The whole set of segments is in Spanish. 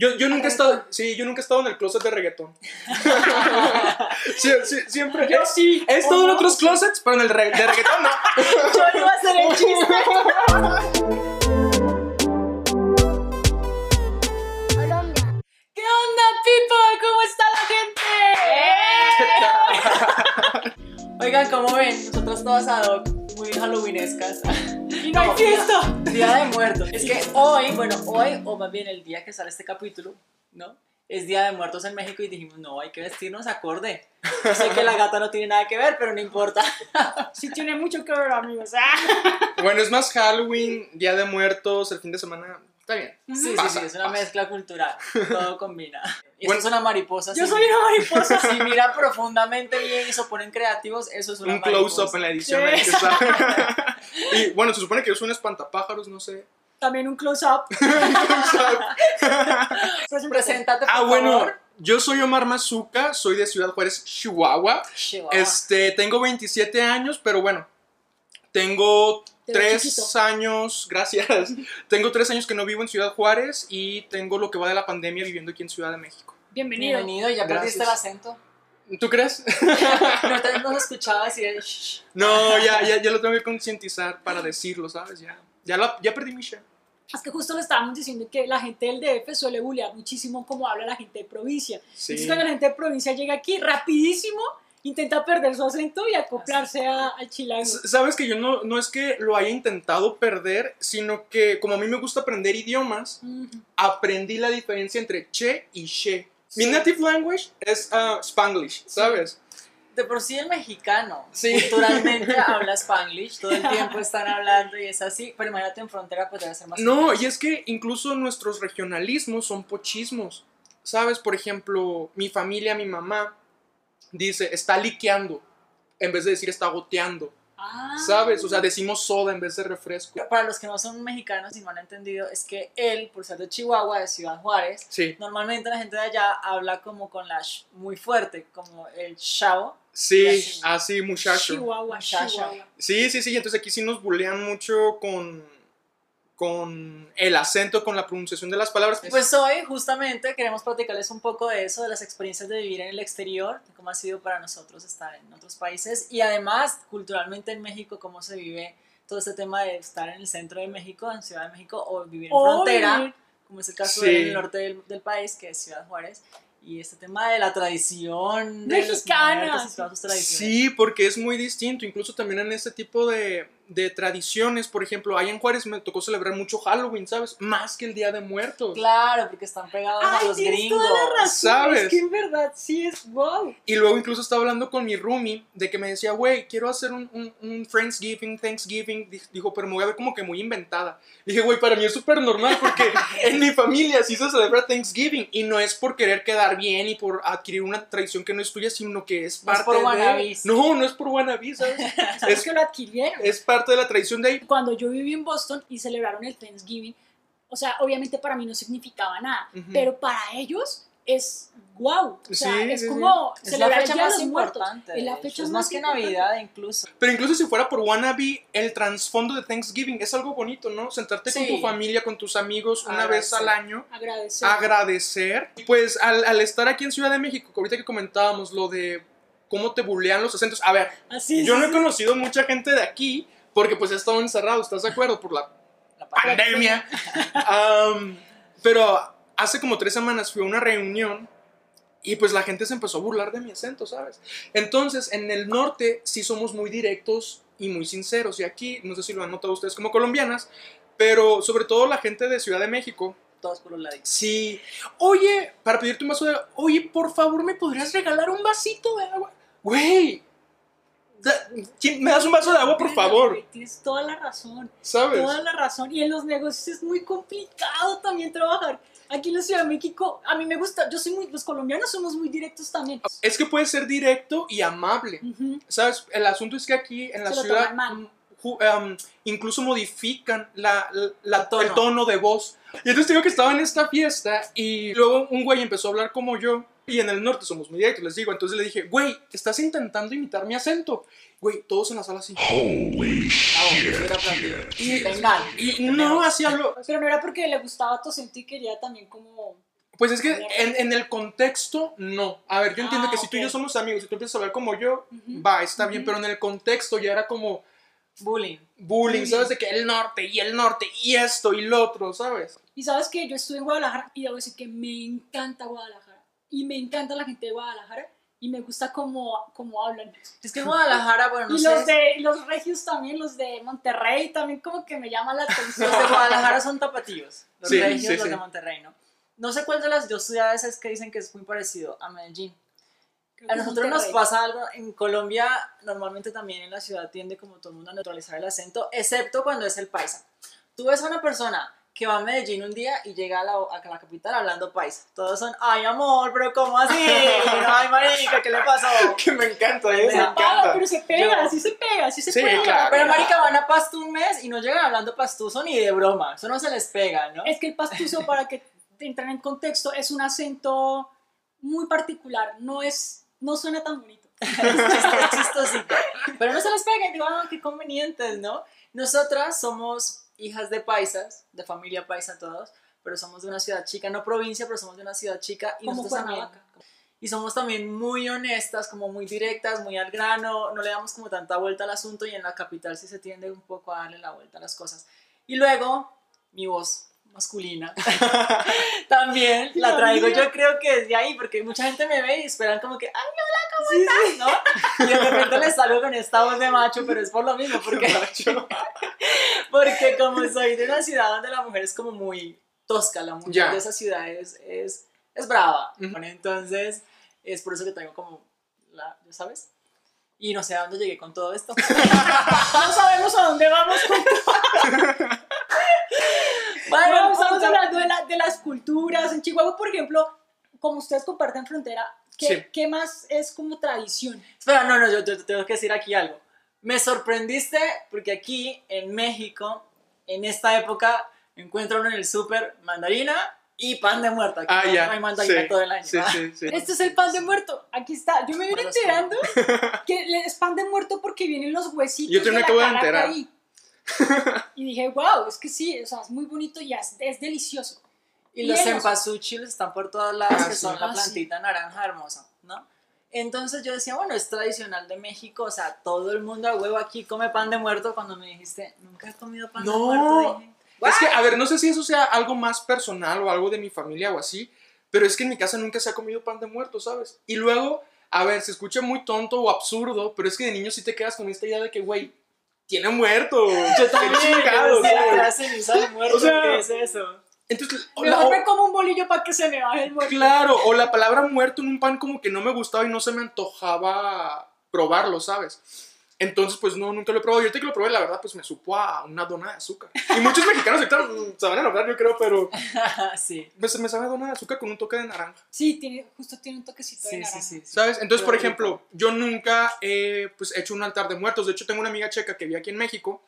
Yo, yo nunca he estado, sí, yo nunca he estado en el closet de reggaetón. Sí, sí, siempre. Yo he- sí. He estado en otros closets, pero en el re- de reggaetón no. Yo iba a hacer el chiste. Colombia. ¿Qué onda, people? ¿Cómo está la gente? Oigan, como ven, nosotros todas ad hoc, muy halloweenescas. Y no hay fiesta. Día de Muertos. Es que hoy, bueno, hoy, o más bien el día que sale este capítulo, ¿no? Es Día de Muertos en México y dijimos, no, hay que vestirnos acorde. Yo sé que la gata no tiene nada que ver, pero no importa. Sí tiene mucho que ver, amigos. Bueno, es más Halloween, Día de Muertos, el fin de semana. Está bien. Sí, sí, Pasa, sí, es una pasa. mezcla cultural. Todo combina. Y Bueno, esto es una mariposa. Yo si- soy una mariposa. Si miran profundamente bien y se ponen creativos, eso es una Un close-up en la edición. Sí. ahí que está. y bueno, se supone que es un espantapájaros, no sé. También un close-up. Preséntate, por Ah, bueno, favor. yo soy Omar Mazuca, soy de Ciudad Juárez, Chihuahua. Chihuahua. Este, tengo 27 años, pero bueno, tengo tres chiquito. años, gracias. tengo tres años que no vivo en Ciudad Juárez y tengo lo que va de la pandemia viviendo aquí en Ciudad de México. Bienvenido. Bienvenido, ya perdiste el acento. ¿Tú crees? No te no se escuchaba decir el shh. no, ya, ya, ya lo tengo que concientizar para decirlo, ¿sabes? Ya, ya, la- ya perdí mi share. Es que justo le estábamos diciendo que la gente del DF suele bullear muchísimo como habla la gente de provincia. Sí. Entonces cuando la gente de provincia llega aquí, rapidísimo, intenta perder su acento y acoplarse a- al chilango. Sabes que yo no, no es que lo haya intentado perder, sino que como a mí me gusta aprender idiomas, Ujú. aprendí la diferencia entre che y she. Mi native language es ah, Spanglish, ¿sabes? De por sí el mexicano Sí. culturalmente habla spanglish, todo el tiempo están hablando y es así, pero imagínate en frontera pues debe ser más No, y es que incluso nuestros regionalismos son pochismos. ¿Sabes? Por ejemplo, mi familia, mi mamá, dice, está liqueando, en vez de decir está goteando. Ah. ¿Sabes? O sea, decimos soda en vez de refresco. Para los que no son mexicanos y no han entendido, es que él, por ser de Chihuahua, de Ciudad Juárez, Sí, normalmente la gente de allá habla como con la sh muy fuerte, como el chavo. sí, Sí. así, muchacho. Chihuahua, Muchacho. Chihuahua. Sí, sí, sí, entonces aquí sí nos bulean mucho con, con el acento, con la pronunciación de las palabras. Pues hoy justamente queremos platicarles un poco de eso, de las experiencias de vivir en el exterior, de cómo ha sido para nosotros estar en otros países y además culturalmente en México, cómo se vive todo este tema de estar en el centro de México, en Ciudad de México o vivir en frontera, vivir- como es el caso Sí. del norte del, del país, que es Ciudad Juárez. Y este tema de la tradición de los Mexicana, muertos y todas sus tradiciones. Sí, porque es muy distinto, incluso también en este tipo de, de tradiciones, por ejemplo, allá en Juárez me tocó celebrar mucho Halloween, ¿sabes? Más que el Día de Muertos. Claro, porque están pegados a los tienes gringos. toda la razón. ¿sabes? Es que en verdad sí es wow. Y luego incluso estaba hablando con mi roomie de que me decía, güey, quiero hacer un, un, un Friendsgiving, Thanksgiving. Di- Dijo, pero me voy a ver como que muy inventada. Dije, güey, para mí es súper normal porque en mi familia sí se celebra Thanksgiving. Y no es por querer quedar bien y por adquirir una tradición que no es tuya, sino que es No es parte por de... No, no es por wannabe, ¿sabes? Es es, que lo adquirieron. es parte de la tradición de ahí. Cuando yo viví en Boston y celebraron el Thanksgiving, o sea, obviamente para mí no significaba nada, Ujú. pero para ellos es wow. O sea, Sí, es sí, como Es la celebrar el fecha Día de más los Muertos. importante. Es la fecha es más que importante. Navidad incluso. Pero incluso si fuera por wannabe, el trasfondo de Thanksgiving es algo bonito, ¿no? Sentarte con Sí. tu familia, con tus amigos una vez Agradecer. al año. Agradecer. agradecer. Y Pues al, al estar aquí en Ciudad de México, ahorita que comentábamos lo de cómo te bulean los acentos. A ver, Así yo es. no he conocido mucha gente de aquí porque pues he estado encerrado, ¿estás de acuerdo? Por la La pandemia. Am, pero hace como tres semanas fui a una reunión y pues la gente se empezó a burlar de mi acento, ¿sabes? Entonces, en el norte sí somos muy directos y muy sinceros. Y aquí, no sé si lo han notado ustedes como colombianas, pero sobre todo la gente de Ciudad de México, Todos por los laditos. Sí. Oye, para pedirte un vaso de agua. Oye, por favor, ¿me podrías regalar un vasito de agua? Güey. Da- ¿quién- ¿Me das un vaso de agua, por favor? Tienes toda la razón. ¿Sabes? Toda la razón. Y en los negocios es muy complicado también trabajar. Aquí en la Ciudad de México, a mí me gusta, yo soy muy, los colombianos somos muy directos también. Es que puede ser directo y amable. Ujú. ¿Sabes? El asunto es que aquí en la Se lo ciudad toman mal. ju- um, incluso modifican la, la- la- El tono. el tono de voz. Y entonces digo que estaba en esta fiesta y luego un güey empezó a hablar como yo. Y en el norte somos muy directos, les digo. Entonces le dije, güey, estás intentando imitar mi acento. Güey, todos en la sala así. Holy Ah, shit. Y, no, así habló. Pero no era porque le gustaba tu acento y quería también como... Pues es que en, en el contexto, no. A ver, yo entiendo Ah, que si tú y yo somos amigos y tú empiezas a hablar como yo, va, está bien, pero en el contexto ya era como Bullying. bullying, Bullying. ¿sabes? De que el norte y el norte y esto y lo otro, ¿sabes? Y sabes que yo estuve en Guadalajara y debo decir que me encanta Guadalajara. Y me encanta la gente de Guadalajara y me gusta cómo, cómo hablan. Es que en Guadalajara, bueno, no y sé. los de los regios también, los de Monterrey también como que me llaman la atención. Los de Guadalajara son tapatíos. Los Sí, regios, sí, los sí. de Monterrey, ¿no? No sé cuál de las dos ciudades es que dicen que es muy parecido a Medellín. A nosotros nos pasa algo, en Colombia normalmente también en la ciudad tiende como todo el mundo a neutralizar el acento, excepto cuando es el paisa. Tú ves a una persona que va a Medellín un día y llega a la, a la capital hablando paisa. Todos son, ay amor, pero ¿cómo así? Ay marica, ¿qué le pasó? Que me encanta, ¿eh? Me encanta. pero se pega, Yo- sí se pega, sí se Sí, pega. claro. Pero marica van a Pasto un mes y no llegan hablando pastuso ni de broma. Eso no se les pega, ¿no? Es que el pastuso, para que entren en contexto, es un acento muy particular, no es, no suena tan bonito. es chistosito. Pero no se les pega y digo, ah, qué convenientes, ¿no? Nosotras somos hijas de paisas, de familia paisa todos, pero somos de una ciudad chica, no provincia, pero somos de una ciudad chica y nosotros también. Y somos también muy honestas, como muy directas, muy al grano, no le damos como tanta vuelta al asunto y en la capital sí se tiende un poco a darle la vuelta a las cosas. Y luego, mi voz masculina también la traigo, yo creo que desde ahí, porque mucha gente me ve y esperan como que, ay, hola, ¿cómo estás? ¿no? Y de repente les salgo con esta voz de macho, pero es por lo mismo, porque, porque como soy de una ciudad donde la mujer es como muy tosca, la mujer de esa ciudad es, es, es brava. Bueno, entonces es por eso que tengo como la, ¿ya sabes? Y no sé a dónde llegué con todo esto. No sabemos a dónde vamos con Bueno, No, estamos hablando de, la- de las culturas. En Chihuahua, por ejemplo, como ustedes comparten frontera, ¿qué, Sí. qué más es como tradición? Espera, no, no, yo te tengo que decir aquí algo. Me sorprendiste porque aquí en México, en esta época, encuentro uno en el súper mandarina y pan de muerto. Aquí Ah, no, ya. no hay mandarina sí, todo el año. Sí, sí, sí. Este es el pan de muerto. Aquí está. Yo me vine los enterando que es pan de muerto porque vienen los huesitos Yo también acabo de enterar. ahí. Y dije, wow, es que sí, o sea, es muy bonito y es, es delicioso. Y los Hielos. cempasúchiles están por todos lados, Ah, que sí. son la Ah, sí. plantita naranja hermosa, ¿no? Entonces yo decía, bueno, es tradicional de México, o sea, todo el mundo a huevo aquí come pan de muerto. Cuando me dijiste, nunca he comido pan No. de muerto, dije, Es que, a ver, no sé si eso sea algo más personal o algo de mi familia o así, pero es que en mi casa nunca se ha comido pan de muerto, ¿sabes? Y luego, a ver, se escucha muy tonto o absurdo, pero es que de niño sí te quedas con esta idea de que, güey, tiene muerto. Yo también, de muerto, O sea, ¿qué es eso? Entonces, o la- o- me como un bolillo para que se me baje el muerto. claro, o la palabra muerto en un pan como que no me gustaba y no se me antojaba probarlo, ¿sabes? Entonces, pues no, nunca lo he probado. Y ahorita que lo probé, la verdad, pues me supo a una dona de azúcar. Y muchos mexicanos mm, se van a enojar, yo creo, pero sí. pues, me sabe a dona de azúcar con un toque de naranja. Sí, tiene, justo tiene un toquecito de Sí, naranja. sí, sí. ¿Sabes? Entonces, por ejemplo, yo nunca he pues, hecho un altar de muertos. De hecho, tengo una amiga checa que vive aquí en México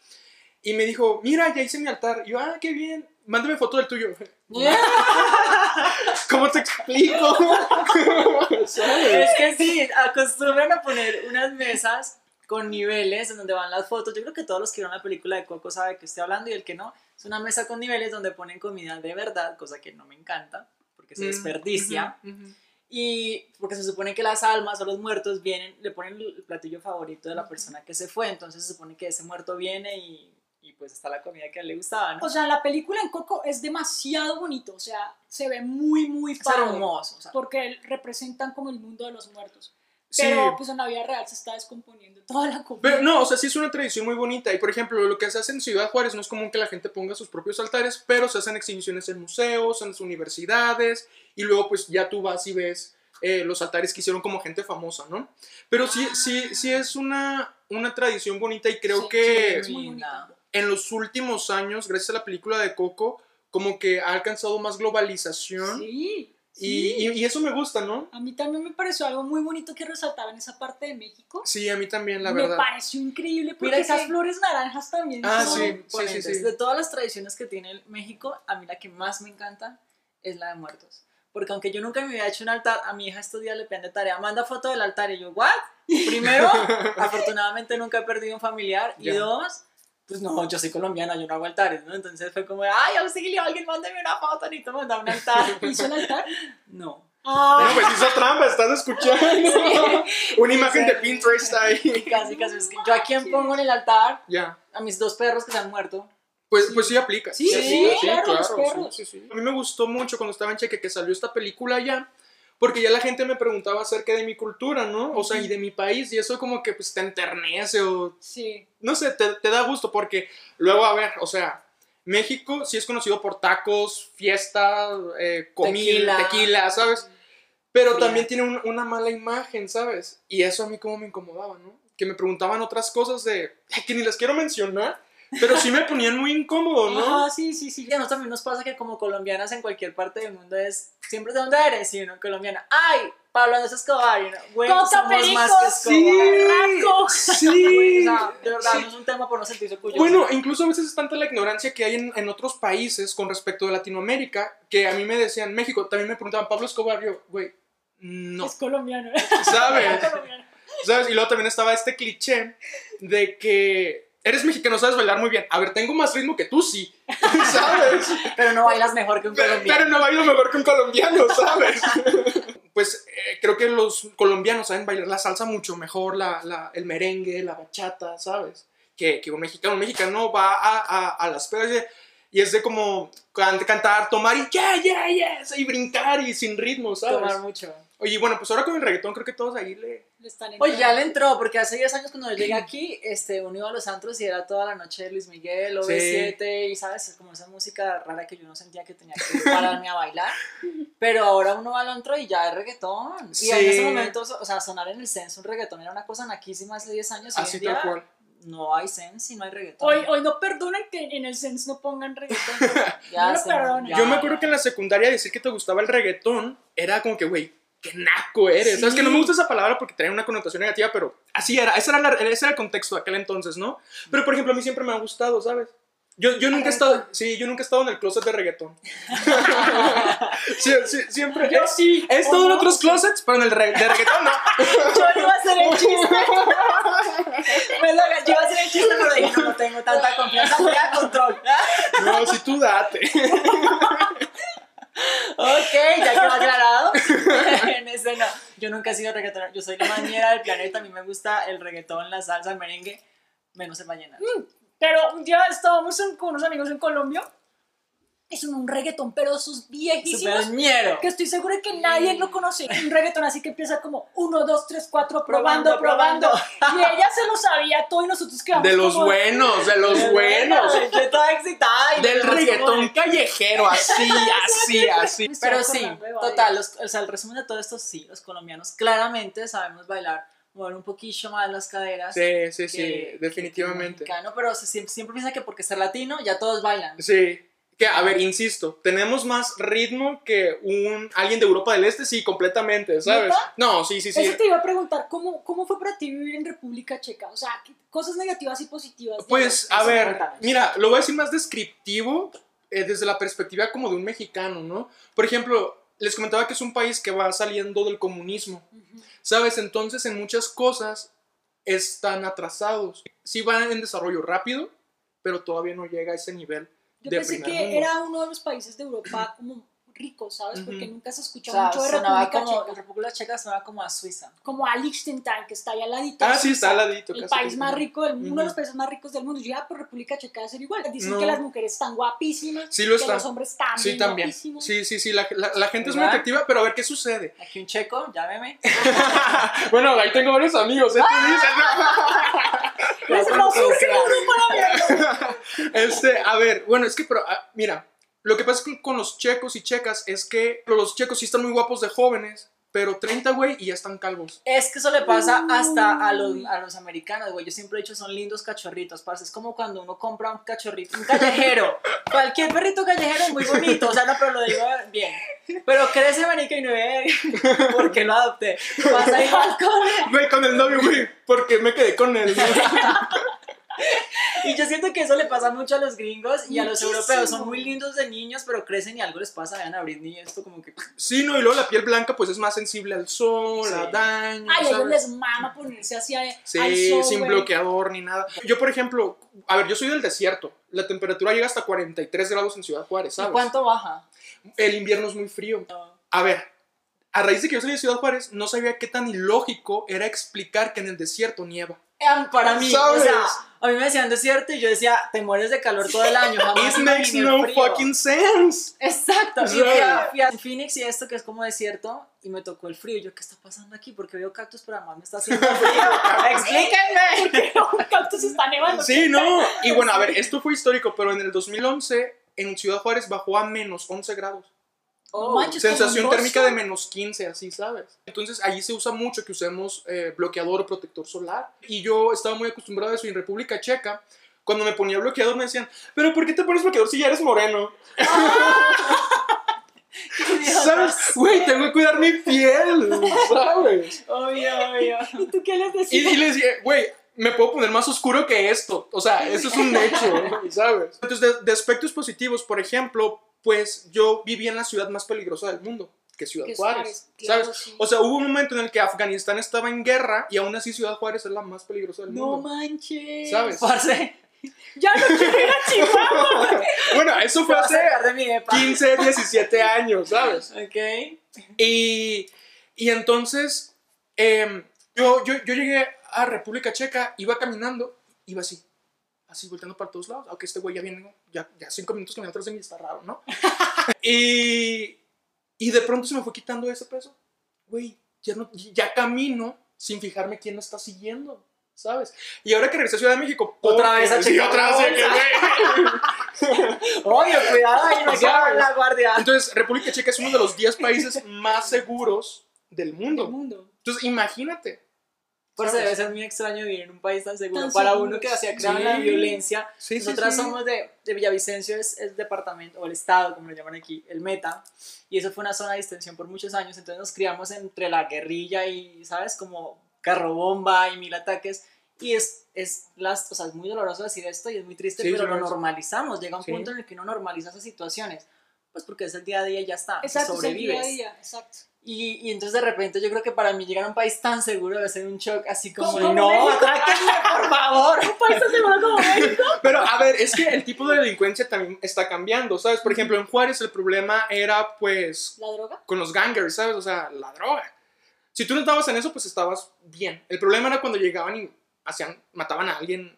y me dijo, mira, ya hice mi altar. Y yo, ah, qué bien. Mándame foto del tuyo. ¿Cómo te explico? Es que sí, acostumbran a poner unas mesas con niveles en donde van las fotos. Yo creo que todos los que vieron la película de Coco saben qué estoy hablando y el que no, es una mesa con niveles donde ponen comida de verdad, cosa que no me encanta porque se Mm, desperdicia. Y porque se supone que las almas o los muertos vienen, le ponen el platillo favorito de la persona que se fue, entonces se supone que ese muerto viene y, y pues está la comida que a él le gustaba, ¿no? O sea, la película en Coco es demasiado bonito, o sea, se ve muy, muy padre. hermoso. o sea, Porque representan como el mundo de los muertos. Sí. Pero pues en la vida real se está descomponiendo toda la comida. Pero no, o sea, sí es una tradición muy bonita. Y por ejemplo, lo que se hace en Ciudad Juárez no es común que la gente ponga sus propios altares, pero se hacen exhibiciones en museos, en las universidades, y luego pues ya tú vas y ves eh, los altares que hicieron como gente famosa, ¿no? Pero sí, sí, sí es una, una tradición bonita y creo Sí, que bonito. en los últimos años, gracias a la película de Coco, como que ha alcanzado más globalización. Sí, sí. y- y eso me gusta, ¿no? A mí también me pareció algo muy bonito que resaltaba en esa parte de México. Sí, a mí también, la me verdad. pareció increíble porque Mira esas que- flores naranjas también Ah, son- sí. sí, sí. De todas las tradiciones que tiene México, a mí la que más me encanta es la de muertos. Porque aunque yo nunca me había hecho un altar, a mi hija estos días le piden de tarea, manda foto del altar y yo, ¿what? Primero, afortunadamente nunca he perdido un familiar y Ya. dos, pues no, yo soy colombiana, yo no hago altares, ¿no? Entonces fue como, ay, auxilio, alguien mándeme una foto, necesito mandar un altar. ¿Hizo el altar? No. Ah, Bueno, pues hizo trampa, estás escuchando. Una imagen de Pinterest ahí. Casi, casi. Es que yo a quién pongo en el altar, Ya. a mis dos perros que se han muerto. Pues, pues sí aplica. Sí, sí, claro, los perros. sí, sí, sí. A mí me gustó mucho cuando estaba en Cheque que salió esta película ya, porque ya la gente me preguntaba acerca de mi cultura, ¿no? O sea, y de mi país, y eso como que pues te enternece o sí. no sé, te, te da gusto porque luego, a ver, o sea, México sí es conocido por tacos, fiesta, eh, comida, Tequila. tequila, ¿sabes? Pero también tiene un- una mala imagen, ¿sabes? Y eso a mí como me incomodaba, ¿no? Que me preguntaban otras cosas de, que ni las quiero mencionar, pero sí me ponían muy incómodo, ¿no? Ajá, sí, sí, sí. Y a nosotros también nos pasa que como colombianas en cualquier parte del mundo es, siempre de dónde eres, y uno colombiana, ay, Pablo Andrés Escobar, y uno, güey, Coca somos Perico, más que Escobar. Raco. sí. O sea, de verdad, Sí. no es un tema por no sentirse orgulloso. Bueno, incluso a veces es tanta la ignorancia que hay en, en otros países con respecto de Latinoamérica que a mí me decían, México, también me preguntaban, Pablo Escobar, yo, güey, no, Es colombiano. ¿sabes? Es colombiano. ¿Sabes? Y luego también estaba este cliché de que eres mexicano, sabes bailar muy bien. A ver, tengo más ritmo que tú, sí. ¿Sabes? Pero no bailas mejor que un colombiano. pero no bailo mejor que un colombiano, ¿sabes? Pues eh, creo que los colombianos saben bailar la salsa mucho mejor, la, la- el merengue, la bachata, ¿sabes? Que, que un mexicano. Un mexicano va a, a, a las pedas y- es de como can- cantar, tomar y yeah, yeah, yes, y brincar y sin ritmo, ¿sabes? Tomar mucho. Oye, bueno, pues ahora con el reggaetón creo que todos ahí le... Le están Oye, ya le entró, porque hace 10 años cuando yo llegué aquí, este, uno iba a los antros y era toda la noche Luis Miguel, OV7, y sabes, es como esa música rara que yo no sentía que tenía que pararme a bailar. Pero ahora uno va al antro y ya es reggaetón. Y Sí. en ese momento, o sea, sonar en el censo un reggaetón era una cosa naquísima hace 10 años. y hoy Así en día tal cual. No hay sense y no hay reggaetón. Hoy, hoy no perdonan que en el Sense no pongan reggaetón. ya no lo ya, Yo me acuerdo que en la secundaria decir que te gustaba el reggaetón era como que, güey, qué naco eres. Sabes Sí. que no me gusta esa palabra porque trae una connotación negativa, pero así era. Ese era, la- ese era el contexto de aquel entonces, ¿no? Pero, por ejemplo, a mí siempre me ha gustado, ¿sabes? Yo, yo nunca he estado, sí, yo nunca he estado en el closet de reggaetón. Sí, sí, siempre. Yo sí. He estado en otros closets, pero en el re- de reggaetón no. Yo iba a hacer el chiste. Lo- yo iba a hacer el chiste, pero dije, no tengo tanta confianza, voy a control. No, si tú date. Ok, ya quedó aclarado. No. Yo nunca he sido reggaetonero. Yo soy la maniera del planeta. A mí me gusta el reggaetón, la salsa, el merengue, menos el vallenato. Pero un día estábamos en- con unos amigos en Colombia. Es un reggaetón, pero esos viejísimos. Super. Que estoy segura que nadie lo conoce. Un reggaetón así que empieza como 1, 2, 3, 4, probando, Probando, probando. Y ella se lo sabía todo y nosotros quedamos De los como- buenos, de los buenos. Yo toda excitada. y Del yo como reggaetón callejero, así, así, así. Pero sí, total, los- o sea, el resumen de todo esto, sí, los colombianos claramente sabemos bailar, mover un poquillo más las caderas. Sí, sí, sí, que- que definitivamente. mexicano, pero se- siempre, siempre piensa que porque ser latino ya todos bailan. Sí. Que, a ver, insisto, tenemos más ritmo que un alguien de Europa del Este, sí, completamente, ¿sabes? ¿Neta? No, sí, sí, sí. Eso te iba a preguntar, ¿cómo, ¿cómo fue para ti vivir en República Checa? O sea, ¿qué- cosas negativas y positivas. Pues, a ver, mira, lo voy a decir más descriptivo eh, desde la perspectiva como de un mexicano, ¿no? Por ejemplo, les comentaba que es un país que va saliendo del comunismo. ¿sabes? Entonces, en muchas cosas están atrasados. Sí van en desarrollo rápido, pero todavía no llega a ese nivel Yo de pensé que mundo. era uno de los países de Europa como ricos, ¿sabes? Porque nunca se O escucha sea, mucho de República como, Checa. República Checa sonaba como a Suiza. Como a Liechtenstein, que está allá al ladito. Ah, sí, está al ladito. El país más rico del mundo, uno de los países más ricos del mundo. Yo ya, por República Checa debe ser igual. Dicen No. que las mujeres están guapísimas. Sí lo que está. los hombres también, Sí, también. guapísimos. Sí, sí, sí, la, la- la gente es muy ¿Verdad? atractiva, pero a ver qué sucede. Aquí un checo, llámeme. bueno, ahí tengo varios amigos, ¿eh? Este, a ver, bueno, es que, pero, ah, mira, lo que pasa con, con los checos y checas es que los checos sí están muy guapos de jóvenes, pero 30, güey, y ya están calvos. Es que eso le pasa hasta a los, a los americanos, güey. Yo siempre he dicho, son lindos cachorritos, parce. Es como cuando uno compra un cachorrito, un callejero. Cualquier perrito callejero es muy bonito, o sea, no, pero lo digo bien. Pero crece, manica, y no ve por qué lo adopté. Pasa igual con él. Güey, con el novio, güey, porque me quedé con él. Y yo siento que eso le pasa mucho a los gringos y a los europeos. Son muy lindos de niños, pero crecen y algo les pasa. Vean a Britney, esto como que. Sí, no, y luego la piel blanca pues es más sensible al sol, Sí. a daño. Ay, a ellos les mama ponerse al Sí, sol, sin güey. bloqueador ni nada. Yo, por ejemplo, a ver, yo soy del desierto. La temperatura llega hasta 43 grados en Ciudad Juárez, ¿Y ¿sabes? cuánto baja? El invierno es muy frío. A ver, a raíz de que yo soy de Ciudad Juárez, no sabía qué tan ilógico era explicar que en el desierto nieva. Para mí, ¿Sabes? o sea, a mí me decían desierto y yo decía, te mueres de calor todo el año, jamás It makes no frío. fucking sense. Exacto, y ¿Sabes? fui a, Phoenix y esto que es como desierto y me tocó el frío. Y yo, ¿qué está pasando aquí? Porque veo cactus, pero además me está haciendo frío. Explíquenme. Un cactus está nevando. Sí, no. Y bueno, a ver, esto fue histórico, pero en el 2011 en Ciudad Juárez bajó a menos 11 grados. No manches, Sensación térmica de menos 15, así, ¿sabes? Entonces, allí se usa mucho que usemos eh, bloqueador o protector solar. Y yo estaba muy acostumbrado a eso. Y en República Checa, cuando me ponía bloqueador, me decían, ¿pero por qué te pones bloqueador si ya eres moreno? ¿Sabes? Güey, tengo que cuidar mi piel, ¿sabes? Obvio, obvio. ¿Y tú qué les Y, decías? y le decía, güey, me puedo poner más oscuro que esto. O sea, eso es un hecho, ¿sabes? Entonces, de, de aspectos positivos, por ejemplo, pues yo viví en la ciudad más peligrosa del mundo, que es Ciudad Que Juárez, Juárez, claro, ¿sabes? sí. O sea, hubo un momento en el que Afganistán estaba en guerra y aún así Ciudad Juárez es la más peligrosa del No mundo. manches. ¿Sabes? Parce, Ya no quiero ir a Chihuahua. Bueno, eso fue hace sacar de mi depa. 15, 17 años, ¿sabes? Ok. Y, y entonces, em, yo, yo, yo llegué a República Checa, iba caminando, iba así, así volteando para todos lados. Aunque este güey ya viene, ya, ya cinco minutos que me atrás de mí, está raro, ¿no? y, y de pronto se me fue quitando ese peso. Güey, ya, no, ya camino sin fijarme quién me está siguiendo. ¿Sabes? Y ahora que regresé a Ciudad de México, Otra vez a sí, checar otra vez que- Obvio, cuidado ahí, me la guardia. Entonces, República Checa es uno de los 10 países más seguros del mundo. Del mundo. Entonces, imagínate. Parce, ¿sabes? debe ser muy extraño vivir en un país tan seguro. Tan Para seguro, uno que hacía crear sí. la violencia. Sí, Nosotras sí. somos de, de Villavicencio, es el departamento, o el estado, como lo llaman aquí, el meta. Y eso fue una zona de distensión por muchos años. Entonces nos criamos entre la guerrilla y, ¿sabes? Como carro bomba y mil ataques. Y es, es, las, o sea, es muy doloroso decir esto y es muy triste, pero lo normalizamos. Llega un punto en el que uno normaliza esas situaciones. Pues porque es el día a día y ya está. Exacto, es el día a sobrevives. día, exacto. Y, y entonces de repente yo creo que para mí llegar a un país tan seguro debe ser un shock así como, Como no, México". atráquenme por favor. Un país tan seguro como México. Pero a ver, es que el tipo de delincuencia también está cambiando, ¿sabes? Por ejemplo, en Juárez el problema era pues ¿La droga? con los gangers, ¿sabes? O sea, la droga. Si tú no estabas en eso, pues estabas bien. El problema era cuando llegaban y hacían, mataban a alguien en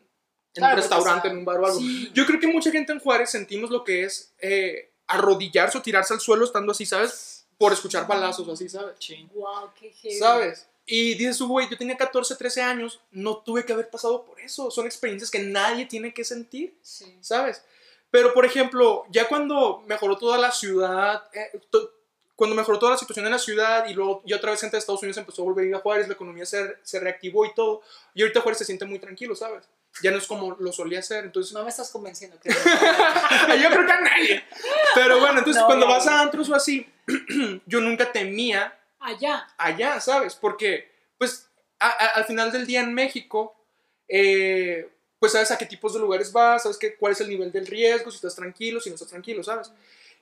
Claro, un restaurante, en un bar o algo. Sí. Yo creo que mucha gente en Juárez sentimos lo que es eh, arrodillarse o tirarse al suelo estando así, ¿sabes? Por escuchar balazos o así, ¿sabes? Sí. Wow, qué heavy. ¿Sabes? Y dices, güey, yo tenía 14, 13 años, no tuve que haber pasado por eso. Son experiencias que nadie tiene que sentir, Sí. ¿sabes? Pero, por ejemplo, ya cuando mejoró toda la ciudad, eh, to- cuando mejoró toda la situación en la ciudad y luego ya otra vez gente de Estados Unidos empezó a volver a ir a Juárez, la economía se, se reactivó y todo, y ahorita Juárez se siente muy tranquilo, ¿sabes? Ya no es como lo solía ser, entonces... No me estás convenciendo, creo. yo creo que a nadie. Pero bueno, entonces No, cuando vas a antros o así, yo nunca temía Allá. allá, ¿sabes? Porque, pues, a- a- al final del día en México, eh, pues sabes a qué tipos de lugares vas, sabes que, cuál es el nivel del riesgo, si estás tranquilo, si no estás tranquilo, ¿sabes?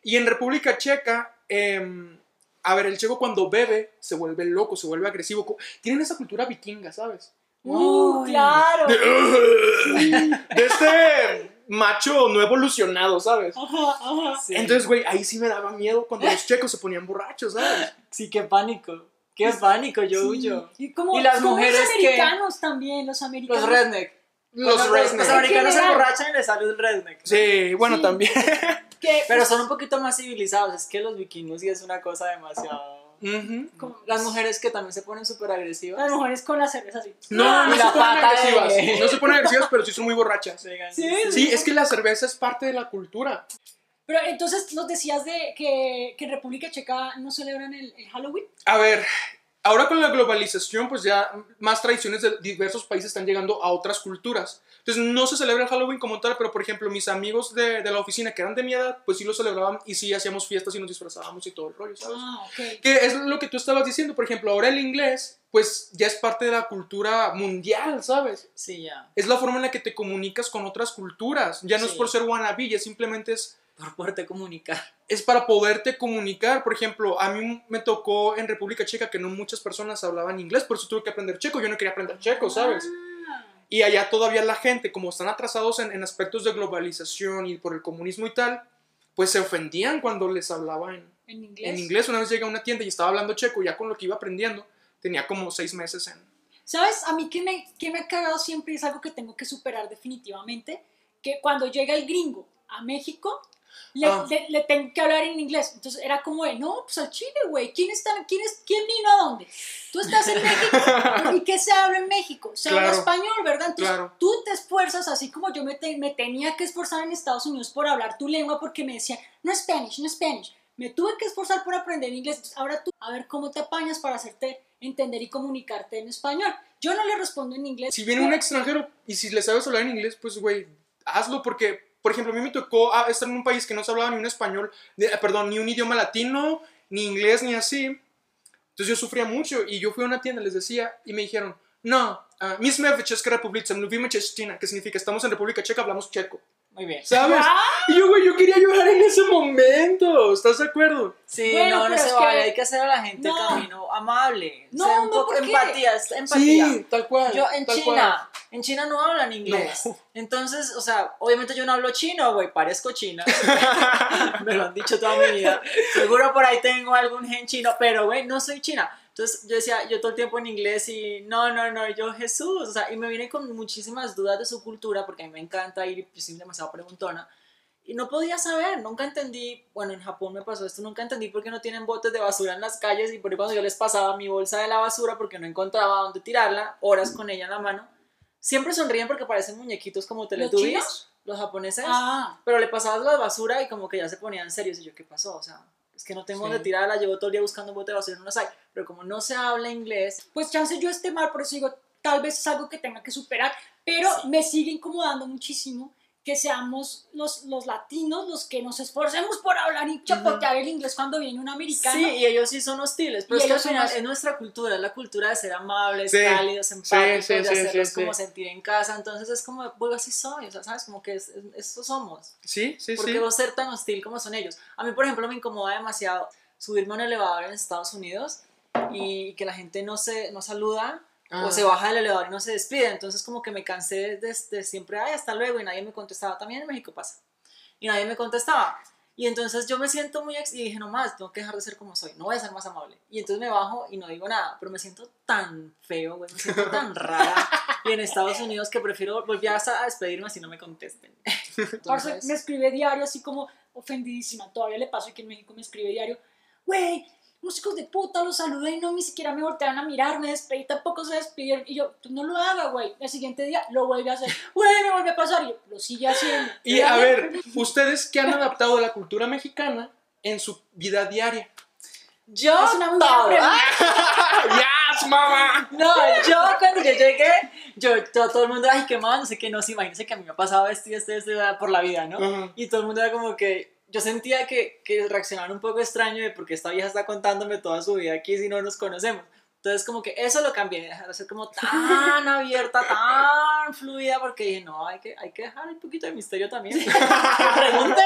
Y en República Checa, em, a ver, el checo cuando bebe se vuelve loco, se vuelve agresivo. Tienen esa cultura vikinga, ¿sabes? Uh, claro. De este macho no evolucionado, ¿sabes? Ajá, ajá. Sí. Entonces, güey, ahí sí me daba miedo cuando los checos se ponían borrachos, ¿sabes? sí, qué pánico. Qué pánico, yo Sí. huyo. Y, como, Y las como mujeres los que- americanos también, los americanos. Los redneck. Los redneck. Los americanos se emborrachan y les sale un redneck. Sí, bueno, Sí. también. que, Pero son un poquito más civilizados. Es que los vikingos sí es una cosa demasiado. Como- Las mujeres que también se ponen súper agresivas. Las mujeres con la cerveza así. No, no Y se la ponen pata agresivas. de- No se ponen agresivas, pero sí son muy borrachas. Sí, Sí, es que la cerveza es parte de la cultura. Pero entonces nos decías de que, que en República Checa no celebran el, el Halloween. A ver, ahora con la globalización, pues ya más tradiciones de diversos países están llegando a otras culturas. Entonces no se celebra el Halloween como tal, pero por ejemplo mis amigos de, de la oficina que eran de mi edad, pues sí lo celebraban y sí hacíamos fiestas y nos disfrazábamos y todo el rollo, ¿sabes? Ah, ok. Que es lo que tú estabas diciendo, por ejemplo, ahora el inglés, pues ya es parte de la cultura mundial, ¿sabes? Sí, ya. Es la forma en la que te comunicas con otras culturas. Ya no es Sí. por ser wannabe, ya simplemente es Por poderte comunicar. es para poderte comunicar. Por ejemplo, a mí me tocó en República Checa que no muchas personas hablaban inglés, por eso tuve que aprender checo. Yo no quería aprender checo, ¿sabes? Ah, Y allá todavía la gente, como están atrasados en, en aspectos de globalización y por el comunismo y tal, pues se ofendían cuando les hablaba en, en inglés. en inglés. Una vez llegué a una tienda y estaba hablando checo, ya con lo que iba aprendiendo, tenía como seis meses en... ¿Sabes? A mí que me, que me ha cagado siempre y es algo que tengo que superar definitivamente, que cuando llega el gringo a México, le, Ah. le- le tengo que hablar en inglés. Entonces era como de, no, pues al Chile, güey. ¿Quién, está, quién, es, ¿Quién vino a dónde? Tú estás en México. ¿Y qué se habla en México? Se habla Claro. español, ¿verdad? Entonces Claro. tú te esfuerzas, así como yo me, te- me tenía que esforzar en Estados Unidos por hablar tu lengua porque me decían, no Spanish, no Spanish. Me tuve que esforzar por aprender inglés. Entonces, ahora tú, a ver cómo te apañas para hacerte entender y comunicarte en español. Yo no le respondo en inglés. Si viene un extranjero y si le sabes hablar en inglés, pues, güey, hazlo porque, por ejemplo, a mí me tocó ah, estar en un país que no se hablaba ni un español, eh, perdón, ni un idioma latino, ni inglés, ni así. Entonces yo sufría mucho y yo fui a una tienda, les decía, y me dijeron, no, uh, my jsme v České republice, mluvíme čeština, que significa estamos en República Checa, hablamos checo. Muy bien. ¿Sabes? Y yo, güey, yo quería llorar en ese momento, ¿estás de acuerdo? Sí, Bueno, no, no se vale, que- hay que hacer a la gente No. camino amable. No, ser un no, poco empatía, empatía. Sí, tal cual. Yo en tal China, en China no hablan inglés. No. Entonces, o sea, obviamente yo no hablo chino, güey, parezco china. Me lo han dicho toda mi vida. Seguro por ahí tengo algún gen chino, pero güey, no soy china. Entonces yo decía, yo todo el tiempo en inglés y no, no, no, yo Jesús, o sea, y me vine con muchísimas dudas de su cultura porque a mí me encanta ir y soy demasiado preguntona. Y no podía saber, nunca entendí, bueno, en Japón me pasó esto, nunca entendí por qué no tienen botes de basura en las calles y por ahí cuando yo les pasaba mi bolsa de la basura porque no encontraba dónde tirarla, horas con ella en la mano, siempre sonríen porque parecen muñequitos como Teletubbies, chinos? los japoneses, Ah, pero le pasabas la basura y como que ya se ponían serios y yo, ¿qué pasó? O sea, es que no tengo Sí. dónde tirarla, llevo todo el día buscando un bote de basura no los hay, pero como no se habla inglés, pues chance yo esté mal, por eso digo, tal vez es algo que tenga que superar, pero Sí. me sigue incomodando muchísimo que seamos los, los latinos los que nos esforcemos por hablar y chapotear el inglés cuando viene un americano. Sí, y ellos sí son hostiles, pero Y es que al final más- es nuestra cultura, es la cultura de ser amables, Sí, cálidos, empáticos, sí, de sí, hacerlos sí, como sí. sentir en casa, entonces es como, pues así soy, o sea, ¿sabes? Como que es, es- esto somos. Sí, sí, ¿Por sí. qué vos ser tan hostil como son ellos? A mí, por ejemplo, me incomoda demasiado subirme a un elevador en Estados Unidos y que la gente no se no saluda Ah. o se baja del elevador y no se despide. Entonces como que me cansé de, de siempre, ay, hasta luego, y nadie me contestaba. También en México pasa. Y nadie me contestaba. Y entonces yo me siento muy... ex- y dije, no más, tengo que dejar de ser como soy, no voy a ser más amable. Y entonces me bajo y no digo nada, pero me siento tan feo, güey, me siento tan rara. Y en Estados Unidos que prefiero volver a despedirme así no me contesten. Entonces, me escribe diario así como ofendidísima. Todavía le paso aquí en México me escribe diario. Güey, músicos de puta, los saludé y no ni siquiera me voltearon a mirar, me despedí, tampoco se despidieron. Y yo, pues no lo haga, güey. El siguiente día lo vuelve a hacer. Güey, me vuelve a pasar. Y yo, lo sigue haciendo. Y a ver, ustedes que han adaptado de la cultura mexicana en su vida diaria. yo Es una muy todo. ¡Yes, mamá! No, yo cuando yo llegué, yo, todo, todo el mundo, ay, qué mal, no sé qué, no, sí, imagínense que a mí me ha pasado esto y esto y esto por la vida, ¿no? Ajá. Y todo el mundo era como que, yo sentía que, que reaccionaban un poco extraño de porque esta vieja está contándome toda su vida aquí si no nos conocemos. Entonces como que eso lo cambié, dejar de ser como tan abierta, tan fluida, porque dije, no, hay que, hay que dejar un poquito de misterio también. Que pregunten,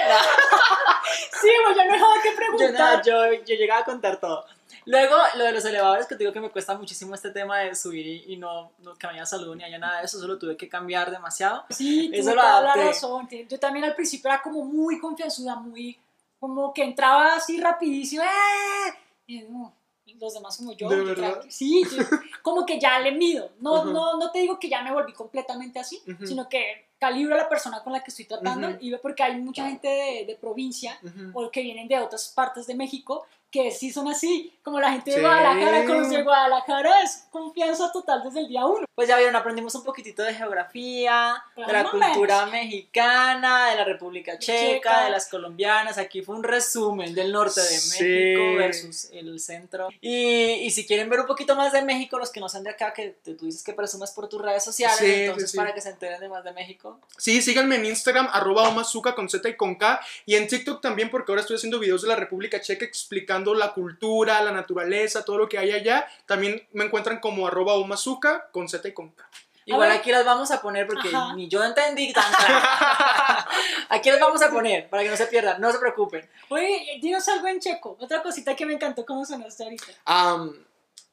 Sí, güey, ya no nada que yo, preguntar. nada, yo, yo llegaba a contar todo. Luego, lo de los elevadores, que te digo que me cuesta muchísimo este tema de subir y, y no, no que haya saludo ni haya nada de eso, eso lo tuve que cambiar demasiado. Sí, Eso lo toda la razón. Yo también al principio era como muy confianzuda, muy como que entraba así rapidísimo. ¡eh! Y no, y los demás como yo. ¿De yo verdad? Sí, yo como que ya le mido. No, Ujú. no, no te digo que ya me volví completamente así, Ujú. sino que calibro a la persona con la que estoy tratando Ujú. y veo porque hay mucha gente de, de provincia o que vienen de otras partes de México que sí son así, como la gente de Sí. Guadalajara, con los de Guadalajara es confianza total desde el día uno. Pues ya vieron, aprendimos un poquitito de geografía, Pero de la cultura menos. mexicana, de la República Checa, Checa. de las colombianas. Aquí fue un resumen del norte de Sí. México versus el centro. Y, y si quieren ver un poquito más de México, los que no sean de acá, que te- tú dices que presumas por tus redes sociales, Sí, entonces para que se enteren de más de México. Sí, síganme en Instagram, arroba omazuka con Z y con K. Y en TikTok también, porque ahora estoy haciendo videos de la República Checa explicando la cultura, la naturaleza, todo lo que hay allá. También me encuentran como arroba omazuka con Z y con K. Igual ver. aquí las vamos a poner porque Ajá. ni yo entendí tan claro. Aquí las vamos a poner para que no se pierdan, no se preocupen. Oye, dinos algo en checo. Otra cosita que me encantó cómo sonaste ahorita. Um,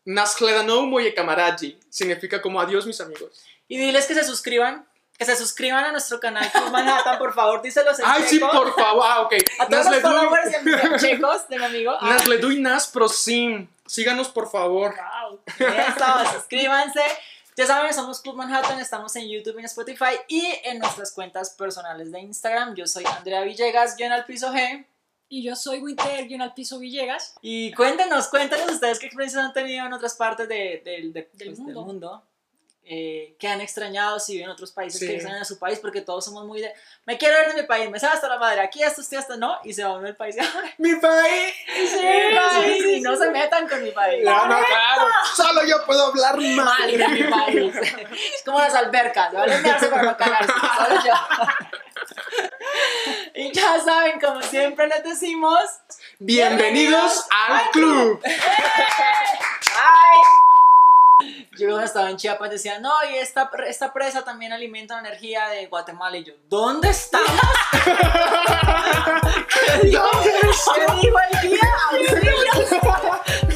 Naskledanou moje kamaraji significa como adiós, mis amigos. Y diles que se suscriban, que se suscriban a nuestro canal Club Manhattan, por favor, díselos en Ay, sí, por favor. Ah, ok. A todos los followers en checos de mi amigo. Ah, Nasledui nas prosim. Síganos, por favor. Wow. Eso, suscríbanse. Ya saben, somos Club Manhattan, estamos en YouTube, en Spotify y en nuestras cuentas personales de Instagram. Yo soy Andrea Villegas, yo en el piso G. Y yo soy Winter, guion al piso Villegas. Y cuéntenos, cuéntenos ustedes qué experiencias han tenido en otras partes de- del- de- Del pues, mundo. del mundo. Eh, que han extrañado si viven en otros países Sí. que extrañan a su país porque todos somos muy de me quiero ir de mi país me sabe hasta la madre aquí esto estoy hasta no y se va uno del país Mi país. mi país y no se metan con mi país No, no, claro. Solo yo puedo hablar mal de mi país es como las albercas vale mearse para no cagarse solo yo y ya saben como siempre les decimos Bienvenidos al club. ¡Ay! Yo cuando estaba en Chiapas decía, no, y esta, esta presa también alimenta la energía de Guatemala. Y yo, ¿dónde estamos? ¿Qué dijo? ¿Qué dijo el.